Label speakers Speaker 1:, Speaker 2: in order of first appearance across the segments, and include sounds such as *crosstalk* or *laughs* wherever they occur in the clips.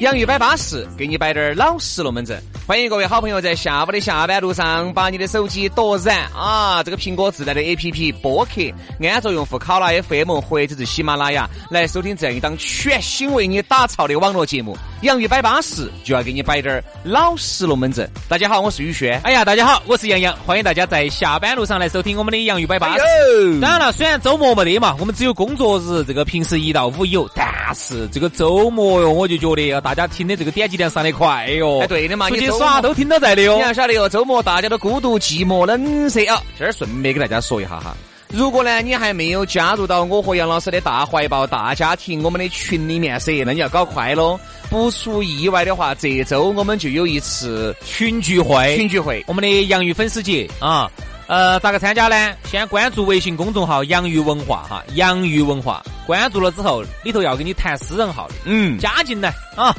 Speaker 1: 洋芋摆巴适，给你摆点儿老实龙门阵。欢迎各位好朋友在下午的下班路上，把你的手机夺燃啊！这个苹果自带的 APP 播客，安卓用户考拉 FM 或者是喜马拉雅来收听这样一档全新为你打造的网络节目。洋芋摆巴适，就要给你摆点儿老实龙门阵。大家好，我是宇轩。
Speaker 2: 哎呀，大家好，我是杨洋，欢迎大家在下班路上来收听我们的洋芋摆巴士。当然了，虽然周末没得嘛，我们只有工作日，这个平时一到五有，但是这个周末哟，我就觉得要大家听的这个点击量上的快哟。
Speaker 1: 哎，对的嘛，
Speaker 2: 出去耍都听到在的哟。
Speaker 1: 你要晓得哟，周末大家都孤独寂寞冷噻啊。这儿顺便给大家说一下哈，如果呢你还没有加入到我和杨老师的大怀抱大家庭我们的群里面噻，那你要搞快喽。不出意外的话，这周我们就有一次
Speaker 2: 群聚会，
Speaker 1: 群聚会，
Speaker 2: 我们的洋芋粉丝节啊。呃，咋个参加呢？先关注微信公众号“洋芋文化”哈，“洋芋文化”关注了之后，里头要给你谈私人号的，
Speaker 1: 嗯，
Speaker 2: 加进来啊，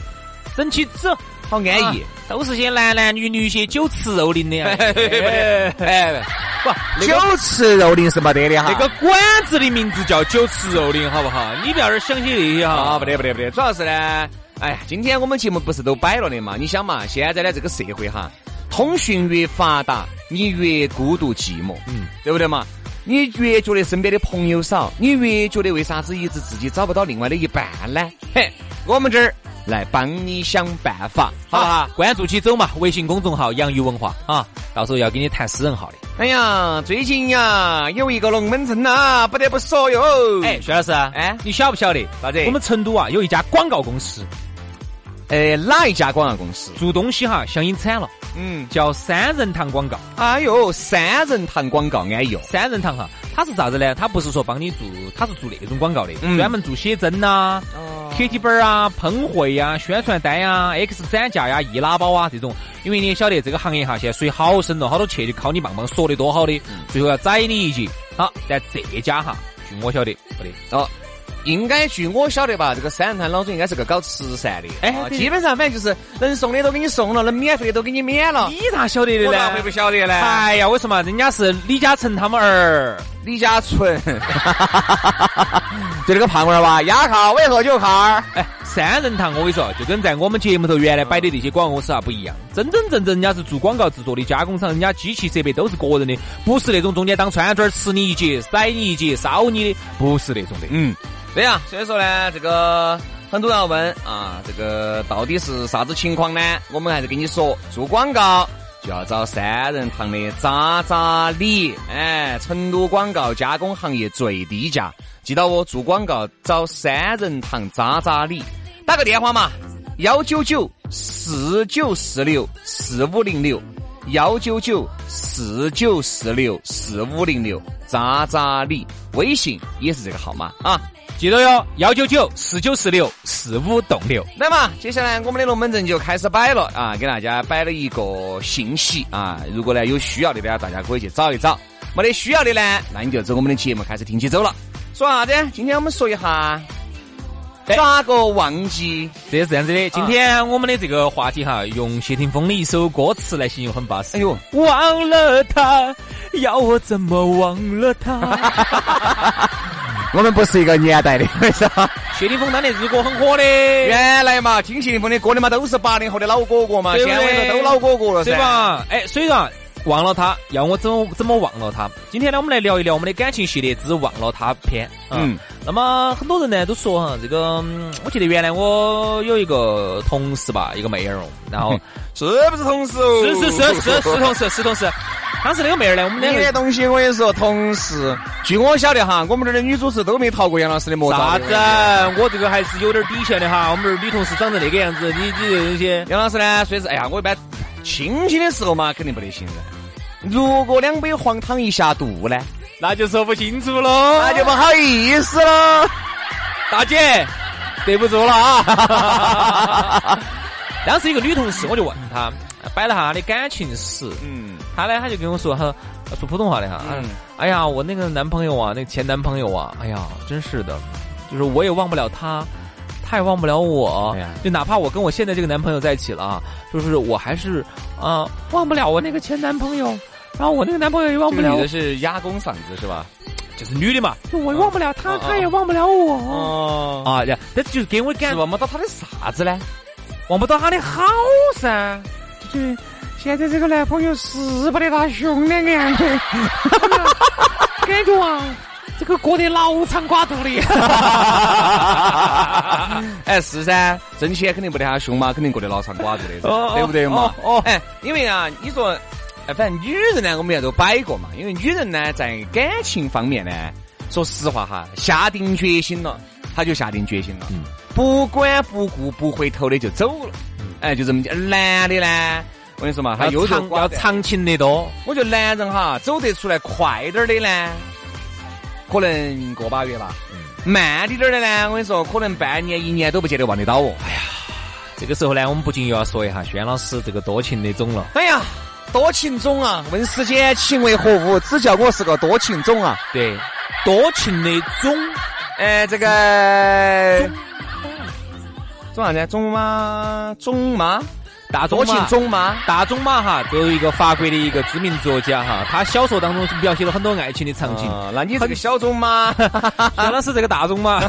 Speaker 2: 整起走，
Speaker 1: 好安逸。
Speaker 2: 都是些男男女女些酒池肉林的，*laughs*
Speaker 1: 哎，不，酒池肉林是没得的哈。
Speaker 2: 那个馆子的名字叫酒池肉林，好不好？你不要儿想起那些哈。
Speaker 1: 啊，不得不得不得，主要是呢，哎，今天我们节目不是都摆了的嘛？你想嘛，现在的这个社会哈，通讯越发达，你越孤独寂寞，嗯，对不对嘛？你越觉得身边的朋友少，你越觉得为啥子一直自己找不到另外的一半呢？嘿，我们这儿。来帮你想办法，好不好？
Speaker 2: 关注起走嘛，微信公众号“洋芋文化”啊，到时候要给你谈私人号的。
Speaker 1: 哎呀，最近呀有一个龙门阵呐，不得不说哟。
Speaker 2: 哎，薛老师，哎，你晓不晓得？
Speaker 1: 啥子？
Speaker 2: 我们成都啊有一家广告公司，
Speaker 1: 哎，哪一家广告公司？
Speaker 2: 做东西哈相应惨了，嗯，叫三人堂广告。
Speaker 1: 哎呦，三人堂广告安逸哦。
Speaker 2: 三人堂哈，它是啥子呢？它不是说帮你做，它是做那种广告的，专门做写真呐。贴体本啊、喷绘呀、宣传单呀、X 展架呀、易拉宝啊这种，因为你也晓得这个行业哈，现在水好深了，好多去就靠你棒棒说的多好的，最后要宰你一截。好，但这家哈，据我晓得不得。
Speaker 1: 哦，应该据我晓得吧，这个三人堂老总应该是个搞慈善的，哎，基本上反正就是能送的都给你送了，能免费的都给你免了。
Speaker 2: 你咋晓得的呢？
Speaker 1: 我咋会不晓得呢？
Speaker 2: 哎呀，为什么？人家是李嘉诚他们儿。
Speaker 1: 李嘉纯，*laughs* 就那个胖娃儿吧，压靠我也喝酒卡儿。
Speaker 2: 哎，三人堂，我跟你说，就跟在我们节目头原来摆的那些广告公司啊不一样，真真正正人家是做广告制作的加工厂，人家机器设备都是个人的，不是那种中间当串串吃你一截、塞你一截、烧你的，不是那种的。
Speaker 1: 嗯，对呀，所以说呢，这个很多人要问啊，这个到底是啥子情况呢？我们还是跟你说，做广告。就要找三人堂的渣渣李，哎，成都广告加工行业最低价，记到我做广告找三人堂渣渣李，打个电话嘛，幺九九四九四六四五零六，幺九九四九四六四五零六，渣渣李，微信也是这个号码啊。
Speaker 2: 记得哟，幺九九四九四六四五栋六。
Speaker 1: 来嘛，接下来我们的龙门阵就开始摆了啊，给大家摆了一个信息啊。如果呢有需要的呢，大家可以去找一找；没得需要的呢，那你就走我们的节目开始听起走了。说啥子？今天我们说一下咋个忘记？
Speaker 2: 这是这样子的，今天我们的这个话题哈，用谢霆锋的一首歌词来形容很巴适。哎呦，忘了他，要我怎么忘了他？*laughs* *laughs*
Speaker 1: 我们不是一个年代的，*laughs* 是吧？
Speaker 2: 谢霆锋当年日歌很火的，
Speaker 1: 原来嘛，听谢霆锋的歌的嘛，都是八零后的老哥哥嘛，现在都老哥哥了，
Speaker 2: 对吧？哎，所以说忘了他，要我怎么怎么忘了他？今天呢，我们来聊一聊我们的感情系列之忘了他篇。嗯，那么很多人呢都说哈，这个我记得原来我有一个同事吧，一个妹儿哦，然后 *laughs*
Speaker 1: 是不是同事哦？
Speaker 2: 是是是是是同事，是同事。当时那个妹儿呢，我们两
Speaker 1: 个的东西我跟你说，同事。据我晓得哈，我们这儿的女主持都没逃过杨老师的魔爪。
Speaker 2: 啥子？我这个还是有点底线的哈。我们这儿女同事长得那个样子，你你这东西，
Speaker 1: 杨老师呢，算是哎呀，我一般亲亲的时候嘛，肯定不得行噻。如果两杯黄汤一下肚呢，
Speaker 2: 那就说不清楚喽，
Speaker 1: 那就不好意思了。
Speaker 2: 大姐，对不住了啊！*laughs* 当时一个女同事，我就问她，摆了下她的感情史。嗯，她呢，她就跟我说，哈，说普通话的哈。嗯。哎呀，我那个男朋友啊，那个前男朋友啊，哎呀，真是的，就是我也忘不了他，他也忘不了我。就哪怕我跟我现在这个男朋友在一起了，就是我还是啊，忘不了我那个前男朋友，然后我那个男朋友也忘不了。
Speaker 1: 女的是哑公嗓子是吧？
Speaker 2: 就是女的嘛，我忘不了他，他也忘不了我。哦。啊呀，那就是给我感
Speaker 1: 忘不到他的啥子呢？
Speaker 2: 忘不到他的好噻，就是现在这个男朋友是不得他凶两个样子，感觉啊，这个过得老长寡肚的。*laughs*
Speaker 1: 哎，是噻，挣钱肯定不得他凶嘛，肯定过得老长寡肚的，对不对嘛？哦，哎，因为啊，你说，哎，反正女人呢，我们也都摆过嘛，因为女人呢，在感情方面呢，说实话哈，下定决心了，她就下定决心了。嗯。不管不顾不回头的就走了，哎，就这么讲。男的呢，我跟你说嘛，他又
Speaker 2: 长要长情的多。
Speaker 1: 我觉得男人哈，走得出来快点儿的呢，可能个把月吧。慢滴点儿的呢，我跟你说，可能半年一年都不见得望得到哦。哎呀，
Speaker 2: 这个时候呢，我们不禁又要说一下轩老师这个多情的种了。
Speaker 1: 哎呀，多情种啊！问世间情为何物？只叫我是个多情种啊！
Speaker 2: 对，多情的种，
Speaker 1: 哎，这个。种啥子？种吗？种马？
Speaker 2: 大多
Speaker 1: 情种吗？
Speaker 2: 大种马哈，作为一个法国的一个知名作家哈，他小说当中描写了很多爱情的场景。
Speaker 1: 那你这个小种马，
Speaker 2: 轩老师这个大种马，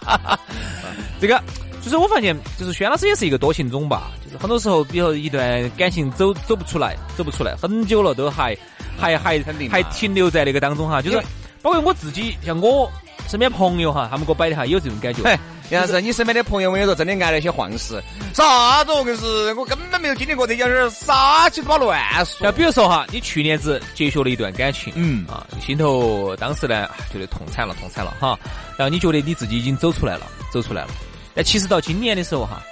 Speaker 2: *laughs* 这个就是我发现，就是轩老师也是一个多情种吧。就是很多时候，比如一段感情走走不出来，走不出来，很久了都还还还还停留在那个当中哈。就是包括我自己，像我身边朋友哈，他们给我摆的哈，有这种感觉。
Speaker 1: 杨老师，你身边的朋友，我跟你说，真的挨了些晃事。啥子？我跟是，我根本没有经历过这件事，啥七八乱说。
Speaker 2: 那比如说哈，你去年子结束了一段感情，嗯啊，心头当时呢觉得痛惨了，痛惨了哈。然后你觉得你自己已经走出来了，走出来了。但其实到今年的时候哈，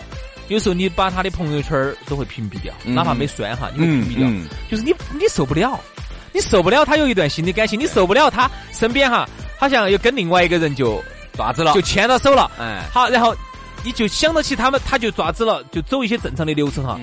Speaker 2: 有时候你把他的朋友圈都会屏蔽掉，哪怕没删哈，你会屏蔽掉。就是你你受不了，你受不了他有一段新的感情，你受不了他身边哈，好像又跟另外一个人就。
Speaker 1: 爪子了，
Speaker 2: 就牵到手了，哎，好，然后你就想到起他们，他就爪子了，就走一些正常的流程哈。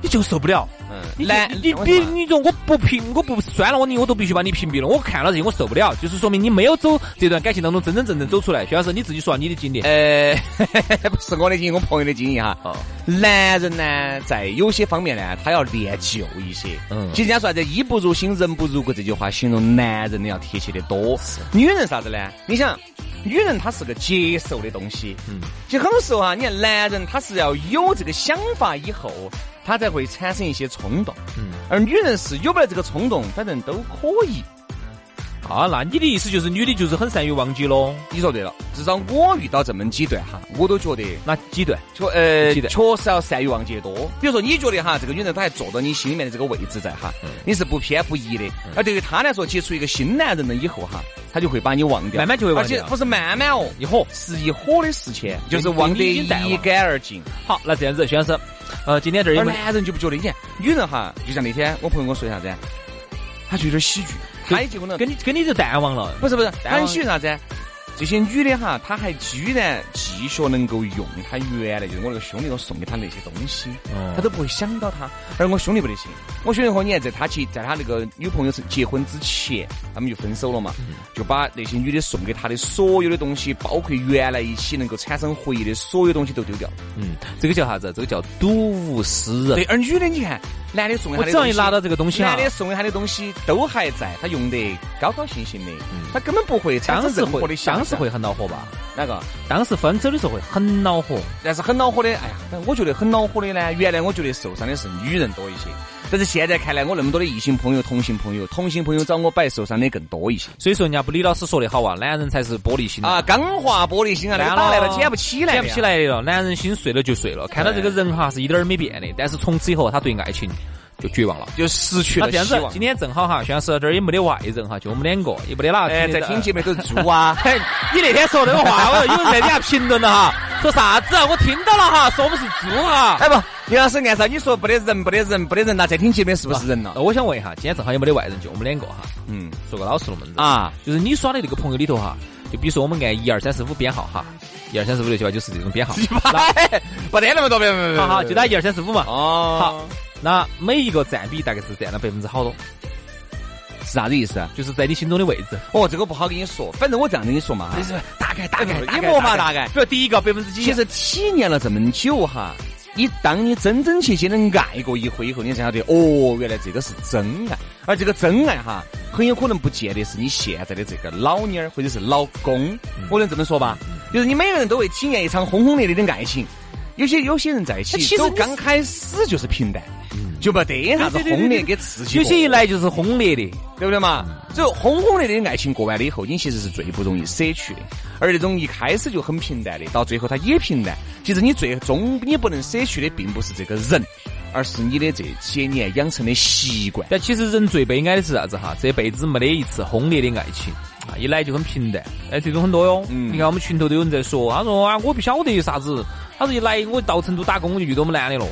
Speaker 2: 你就受不了，嗯，男，你比你说我不屏，我不删了我你，我都必须把你屏蔽了。我看了这些，我受不了，就是说明你没有走这段感情当中真真正正走出来。徐老师，你自己说你的经历。
Speaker 1: 呃，*laughs* 不是我的经历，我朋友的经历哈。哦，男人呢，在有些方面呢，他要练就一些。嗯，其实人家说啥子“衣不如新，人不如故”这句话，形容男人的要贴切的多。女人啥子呢？你想，女人她是个接受的东西。嗯，就很多时候哈，你看男人他是要有这个想法以后。他才会产生一些冲动，嗯，而女人是有没得这个冲动，反正都可以。
Speaker 2: 啊，那你的意思就是女的就是很善于忘记喽？
Speaker 1: 你说对了，至少我遇到这么几段哈，我都觉得
Speaker 2: 那几段
Speaker 1: 确呃确实要善于忘记的多。比如说你觉得哈，这个女人她还坐到你心里面的这个位置在哈，你是不偏不倚的。而对于她来说，接触一个新男人了以后哈，她就会把你忘掉，
Speaker 2: 慢慢就会忘
Speaker 1: 掉。而且不是慢慢哦，一火是一火的事情，就是忘得一干二净。
Speaker 2: 好，那这样子，徐老师，呃，今天这儿有
Speaker 1: 男人就不觉得，你看女人哈，就像那天我朋友跟我说啥子，他就有点喜剧。他也结婚了，
Speaker 2: 跟你跟你就淡忘了，
Speaker 1: 不是不是，很喜啥子？这些女的哈，她还居然继续能够用她原来就是我那个兄弟我送给她那些东西，她都不会想到她。而我兄弟不得行，我兄弟和你看，在他去在他那个女朋友是结婚之前，他们就分手了嘛，就把那些女的送给他的所有的东西，包括原来一起能够产生回忆的所有东西都丢掉。
Speaker 2: 嗯，这个叫啥子？这个叫睹物思人。
Speaker 1: 对，而女的你看。男的送给他的，
Speaker 2: 我只要一拿到这个东西，
Speaker 1: 男的送给他的东西都还在，他用得高高兴兴的，他根本不会产生任何的
Speaker 2: 当时会很恼火吧？
Speaker 1: 哪个？
Speaker 2: 当时分手的时候会很恼火，
Speaker 1: 但是很恼火的，哎呀，我觉得很恼火的呢。原来我觉得受伤的是女人多一些。但是现在看来，我那么多的异性朋友、同性朋友，同性朋友找我摆受伤的更多一些。
Speaker 2: 所以说，人家不李老师说的好啊，男人才是玻璃心
Speaker 1: 啊，钢化玻璃心啊，打来了捡不起来，
Speaker 2: 捡不起来了。男人心碎了就碎了，看到这个人哈是一点儿没变的，但是从此以后他对爱情就绝望了，
Speaker 1: 就失去了希望。
Speaker 2: 今天正好哈，像是这儿也没得外人哈，就我们两个，也没得哪个。
Speaker 1: 哎，在听节目都是猪啊！*laughs*
Speaker 2: 你那天说那个话，我有人在底下评论了哈，*laughs* 说啥子？我听到了哈，说我们是猪哈。
Speaker 1: 哎不。李老师，按照你说不得人，不得人，不得人，那在听节目是不是人了？
Speaker 2: 我想问一下，今天正好也没得外人，就我们两个哈。嗯，说个老实龙门阵啊，就是你耍的那个朋友里头哈，就比如说我们按一二三四五编号哈，一二三四五六七八就是这种编号。
Speaker 1: 一百，不得那么多，别别别，
Speaker 2: 好好，就打一二三四五嘛。
Speaker 1: 哦，
Speaker 2: 好，那每一个占比大概是占了百分之好多？
Speaker 1: 是啥子意思啊？
Speaker 2: 就是在你心中的位置。
Speaker 1: 哦，这个不好跟你说，反正我这样跟你说嘛，就是
Speaker 2: 大概大概
Speaker 1: 一模嘛大概。
Speaker 2: 比如第一个百分之几？
Speaker 1: 其实体验了这么久哈，你当你真真切切的爱过一回以后，你才晓得哦，原来这个是真爱。而这个真爱哈，很有可能不见得是你现在的这个老妞儿或者是老公。我能这么说吧？就是你每个人都会体验一场轰轰烈烈的爱情。有些有些人在一起，其实刚开始就是平淡。就没得啥子轰烈给刺激，
Speaker 2: 有些一来就是轰烈的，
Speaker 1: 对不对嘛？只有轰轰烈烈的爱情过完了以后，你其实是最不容易舍去的。而那种一开始就很平淡的，到最后它也平淡。其实你最终你不能舍去的，并不是这个人，而是你的这些年养成的习惯。
Speaker 2: 但其实人最悲哀的是啥子哈？这辈子没得一次轰烈的爱情啊，一来就很平淡。哎，这种很多哟。你看我们群头都有人在说，他说啊，我不晓得有啥子。他说一来我到成都打工，我就遇到我们男的了。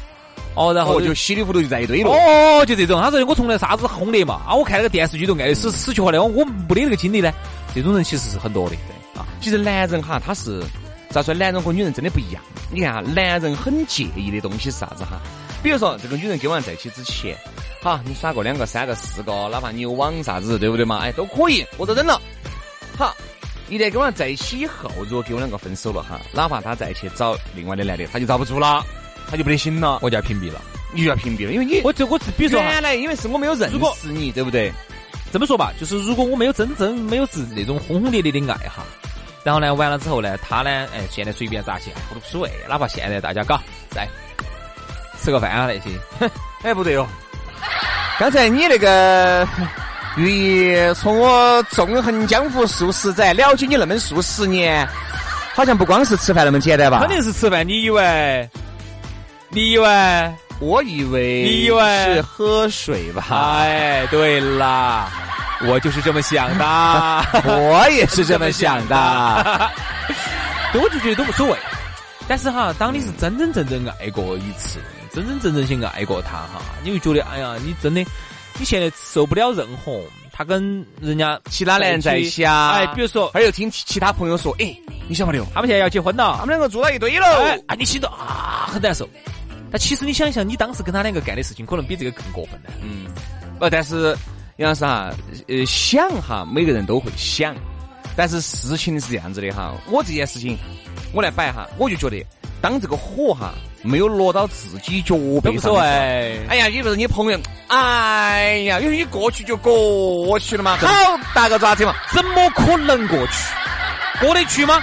Speaker 2: 哦，然后
Speaker 1: 就稀里糊涂就在一堆了。
Speaker 2: 哦，就这种。他说我从来啥子轰烈嘛，啊，我看那个电视剧都爱的死死去活来，我我没得那个经历呢。这种人其实是很多的。
Speaker 1: 对啊，其实男人哈，他是咋说？男人和女人真的不一样。你看哈，男人很介意的东西是啥子哈？比如说这个女人跟我在一起之前，好，你耍过两个、三个、四个，哪怕你有网啥子，对不对嘛？哎，都可以，我都忍了。好，一旦跟我在一起以后，如果跟我两个分手了哈，哪怕他再去找另外的男的，他就遭不住了。他就不得行了，
Speaker 2: 我就要屏蔽了，
Speaker 1: 你就要屏蔽了，因为你
Speaker 2: 我这我比如说
Speaker 1: 原来因为是我没有认识你，对不对？
Speaker 2: 这么说吧，就是如果我没有真正没有是那种轰轰烈烈的爱哈，然后呢完了之后呢，他呢哎现在随便咋去我都无所谓，哪怕现在大家搞在吃个饭啊那些，*laughs*
Speaker 1: 哎不对哦，刚才你那个 *laughs* 寓意从我纵横江湖数十载，了解你那么数十年，好像不光是吃饭那么简单吧？
Speaker 2: 肯定是吃饭，你以为？你以为？
Speaker 1: 我以为
Speaker 2: 你以为
Speaker 1: 是喝水吧？
Speaker 2: 哎，对啦，我就是这么想的，*laughs*
Speaker 1: 我也是这么想的。*laughs*
Speaker 2: 我就觉得都无所谓。但是哈，当你是真真正正爱过一次，真真正正去爱过他哈，你会觉得哎呀，你真的，你现在受不了任何他跟人家
Speaker 1: 其他男人在一起啊？
Speaker 2: 哎，比如说，
Speaker 1: 他又听其他朋友说，哎，你晓不得？
Speaker 2: 他们现在要结婚了，
Speaker 1: 他们两个住到一堆了，
Speaker 2: 哎，你心头啊很难受。但其实你想一想，你当时跟他两个干的事情，可能比这个更过分呢。
Speaker 1: 嗯，呃，但是杨老师哈，呃，想哈，每个人都会想，但是事情是这样子的哈。我这件事情，我来摆哈，我就觉得，当这个火哈没有落到自己脚背上，
Speaker 2: 哎，
Speaker 1: 哎呀，你不是你朋友，哎呀，因为你过去就过去了嘛，好大个爪子嘛，
Speaker 2: 怎么可能过去？过得去吗？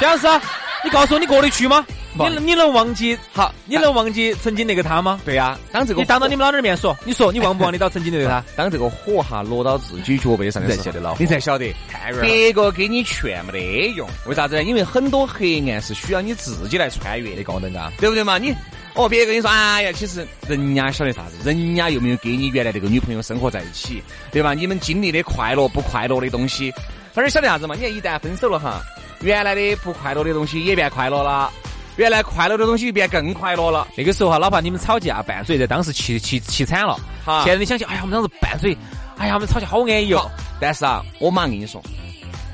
Speaker 2: 杨老师，你告诉我，你过得去吗？你你能忘记好？你能忘记曾经那个他吗？
Speaker 1: 对呀，当这个
Speaker 2: 你当着你们老娘面说，你说你忘不忘得到曾经那个他？*laughs*
Speaker 1: 当这个火哈落到自己脚背上的时候，你才晓得，别个给你劝没得用。为啥子呢？因为很多黑暗是需要你自己来穿越的，高能啊，对不对嘛？你哦，别个跟你说，哎呀，其实人家晓得啥子？人家又没有跟你原来那个女朋友生活在一起，对吧？你们经历的快乐不快乐的东西，反正晓得啥子嘛？你看一旦分手了哈，原来的不快乐的东西也变快乐了。原来快乐的东西变更快乐了。
Speaker 2: 那个时候哈，哪怕你们吵架拌嘴，在当时气气气惨了。哈，现在你想起，哎呀，我们当时拌嘴，哎呀，我们吵架好安逸哦。
Speaker 1: 但是啊，我马上跟你说，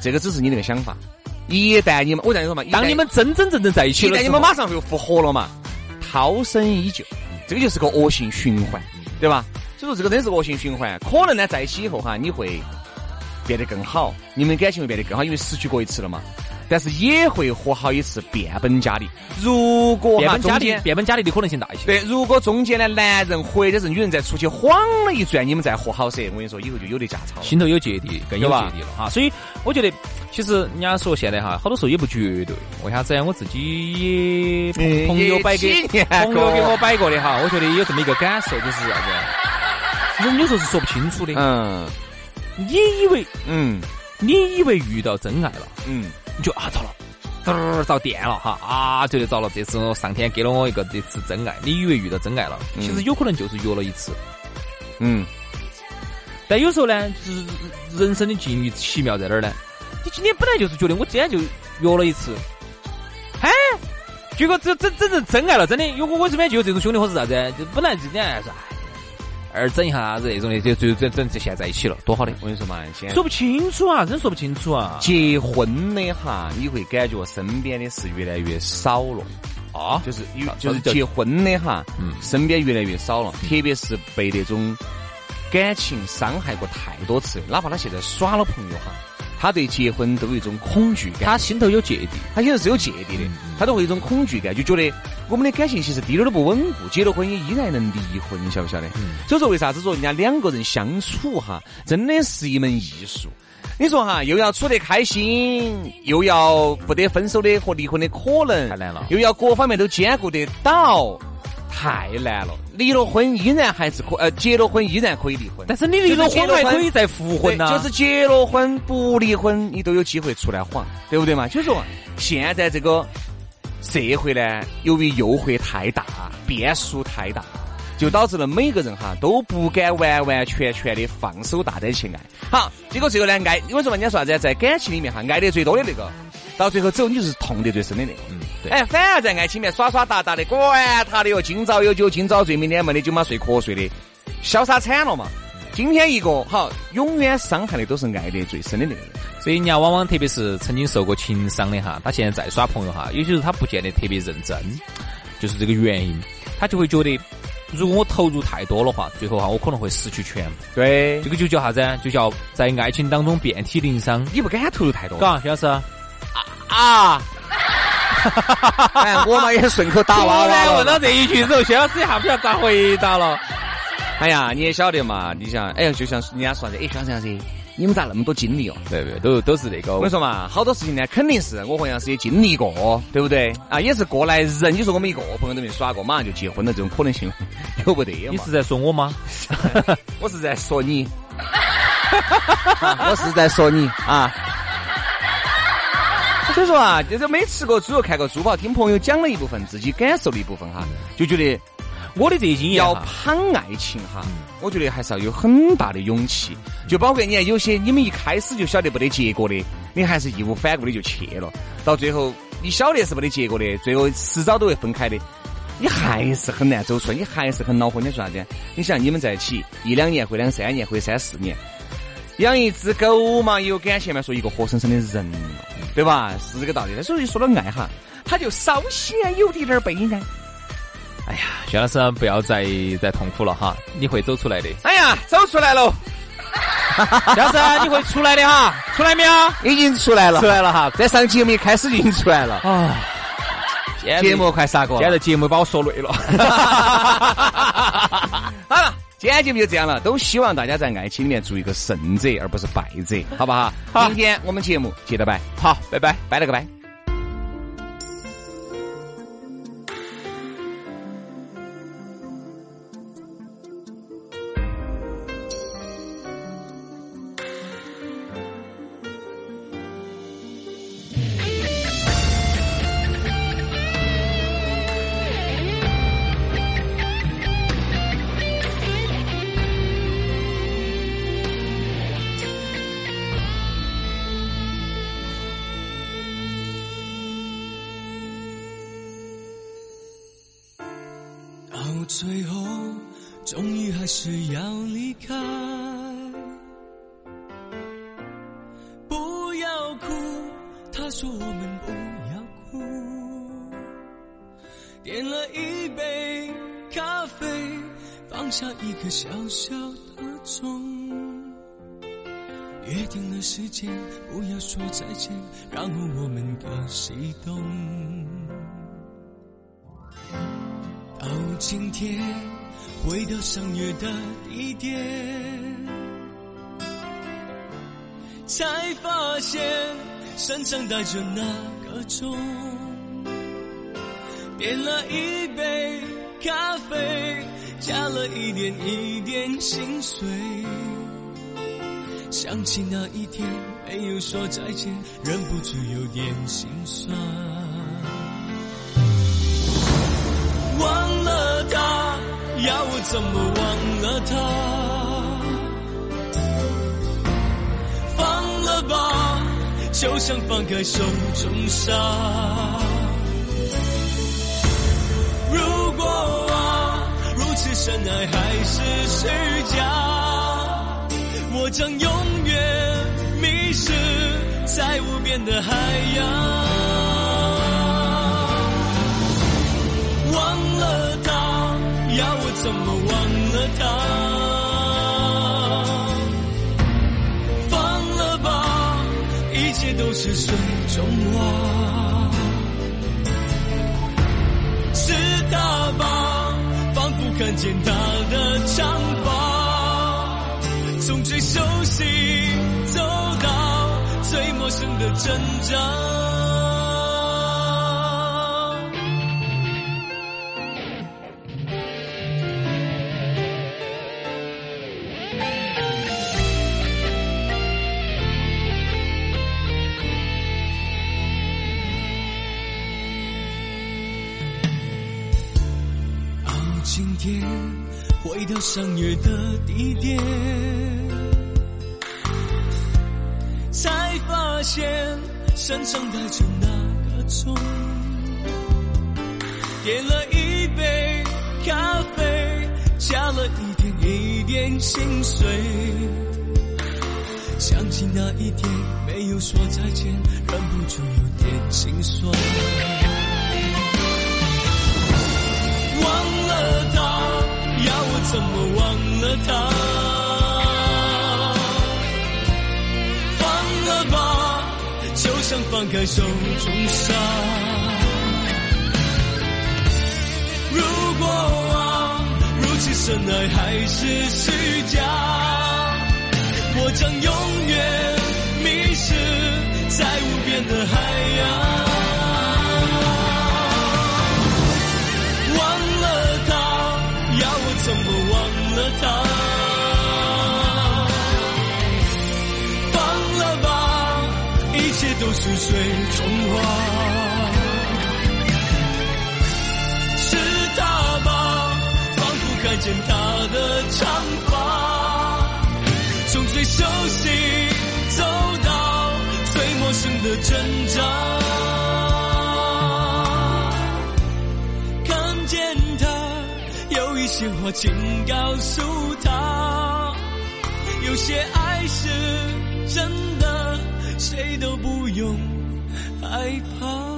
Speaker 1: 这个只是你那个想法。一旦你们，我跟你说嘛，
Speaker 2: 当你们真真正正在一起了，
Speaker 1: 一旦你们马上就复合了嘛，涛声依旧，这个就是个恶性循环，对吧？所以说这个真是恶性循环。可能呢，在一起以后哈，你会变得更好，你们感情会变得更好，因为失去过一次了嘛。但是也会和好一次变本加厉。如果
Speaker 2: 变本加厉，变本加厉的可能性大一些。
Speaker 1: 对，如果中间的男人或者是女人再出去晃了一转，你们再和好噻，我跟你说，以后就有的架吵，
Speaker 2: 心头有芥蒂，更有芥蒂了哈。所以我觉得，其实人家说现在哈，好多时候也不绝对。为啥子？我自己也朋友摆给朋友给我摆过的哈，我觉得有这么一个感受，就是啥子？人有时候是说不清楚的。嗯。你以为嗯，你以为遇到真爱了？嗯。就啊，糟了，嘚儿遭电了哈啊，觉得糟了，这次上天给了我一个这次真爱。你以为遇到真爱了，其实有可能就是约了一次，嗯。但有时候呢，就是人生的境遇奇妙在哪儿呢？你今天本来就是觉得我今天就约了一次，哎，结果这真真正真爱了，真的。如果我这边就有这种兄弟伙是啥子？就本来今天还是，二整一下啥子那种的，就就整整就现在在一起了，多好的！
Speaker 1: 我跟你说嘛，现在
Speaker 2: 说不清楚啊，真说不清楚啊。
Speaker 1: 结婚的哈，你会感觉身边的事越来越少了
Speaker 2: 啊，
Speaker 1: 就是有就是结婚的哈，嗯，身边越来越少了，特别是被那种感情伤害过太多次，哪怕他现在耍了朋友哈。他对结婚都有一种恐惧感，
Speaker 2: 他心头有芥蒂，
Speaker 1: 他心头是有芥蒂的，他都会有一种恐惧感，就觉得我们的感情其实滴点儿都不稳固，结了婚也依然能离婚，你晓不晓得？所以说为啥子说人家两个人相处哈，真的是一门艺术。你说哈，又要处得开心，又要不得分手的和离婚的可能，
Speaker 2: 太难了，
Speaker 1: 又要各方面都兼顾得到。太难了，离了婚依然还是可，呃，结了婚依然可以离婚。
Speaker 2: 但是你离了婚还可以再复婚呢。
Speaker 1: 就是结了婚不离婚，你都有机会出来晃，对不对嘛？就是说，现在这个社会呢，由于诱惑太大，变数太大，就导致了每个人哈都不敢完完全全的放手大胆去爱。好，结果最后呢，爱，因为什么人家说啥子？在感情里面哈，爱的最多的那个。到最后走，你是痛得最深的那个。哎，反而在爱情里面耍耍打打的，管他的哟，今朝有酒今朝醉，明天没得酒嘛睡瞌睡的，潇洒惨了嘛。今天一个好，永远伤害的都是爱的最深的那个人。
Speaker 2: 所以人家往往特别是曾经受过情伤的哈，他现在再耍朋友哈，有些时候他不见得特别认真，就是这个原因，他就会觉得，如果我投入太多的话，最后哈我可能会失去全部。
Speaker 1: 对，
Speaker 2: 这个就叫啥子？就叫在爱情当中遍体鳞伤。
Speaker 1: 你不敢投入太多，
Speaker 2: 嘎，徐老师。
Speaker 1: 啊！哎，我嘛也顺口打娃娃。
Speaker 2: 问到这一句之后，薛老师一下不晓得咋回答了。
Speaker 1: 哎呀，你也晓得嘛？你想，哎，就像人家说的，哎，徐老师，你们咋那么多经历哦？
Speaker 2: 对对，都都是那个。
Speaker 1: 我跟你说嘛，好多事情呢，肯定是我和杨师也经历过，对不对？啊，也是过来人。你说我们一个朋友都没耍过，马上就结婚了，这种可能性 *laughs* 有不得嘛？
Speaker 2: 你是在说我吗？*laughs*
Speaker 1: 我是在说你。*laughs* 我是在说你啊。*laughs* 所以说啊，就是没吃过猪肉看过猪跑，听朋友讲了一部分自己感受的一部分哈，就觉得我的这些经验要攀爱情哈，我觉得还是要有很大的勇气。就包括你看有些你们一开始就晓得没得结果的，你还是义无反顾的就去了，到最后你晓得是没得结果的，最后迟早都会分开的，你还是很难走出来，你还是很恼火。你说啥子？你想你们在一起一两年或两三年或三四年，养一只狗嘛，有感情嘛，说一个活生生的人。对吧？是这个道理。所以说到爱哈，他就稍显有点点悲哀。
Speaker 2: 哎呀，薛老师不要再再痛苦了哈，你会走出来的。
Speaker 1: 哎呀，走出来了。*laughs*
Speaker 2: 薛老师，你会出来的哈，出来没有？
Speaker 1: 已经出来了，
Speaker 2: 出来了哈。
Speaker 1: 在上节目一开始就已经出来了。啊，节目快杀过，
Speaker 2: 现在节目把我说累了。*laughs*
Speaker 1: 今天节目就这样了，都希望大家在爱情里面做一个胜者，而不是败者，好不好？好，明天我们节目接着拜，
Speaker 2: 好，拜拜，
Speaker 1: 拜了个拜。
Speaker 3: 说我们不要哭。点了一杯咖啡，放下一颗小小的钟，约定了时间，不要说再见，然后我们各西东。到今天，回到相约的地点，才发现身上带着那个钟，点了一杯咖啡，加了一点一点心碎。想起那一天没有说再见，忍不住有点心酸。忘了他，要我怎么忘了他？就像放开手中沙。如果啊，如此深爱还是虚假，我将永远迷失在无边的海洋。忘了他，要我怎么忘了他？是水中花。是他吧，仿佛看见他的长发，从最熟悉走到最陌生的挣扎。今天，回到相约的地点，才发现身上带着那个钟，点了一杯咖啡，加了一点一点心碎。想起那一天没有说再见，忍不住有点心酸。怎么忘了他？放了吧，就像放开手中沙。如果啊，如此深爱还是虚假，我将永远迷失在无边的海洋。是水中花。是他吧，仿佛看见他的长发，从最熟悉走到最陌生的挣扎。看见他，有一些话请告诉他，有些爱是真的，谁都不用害怕。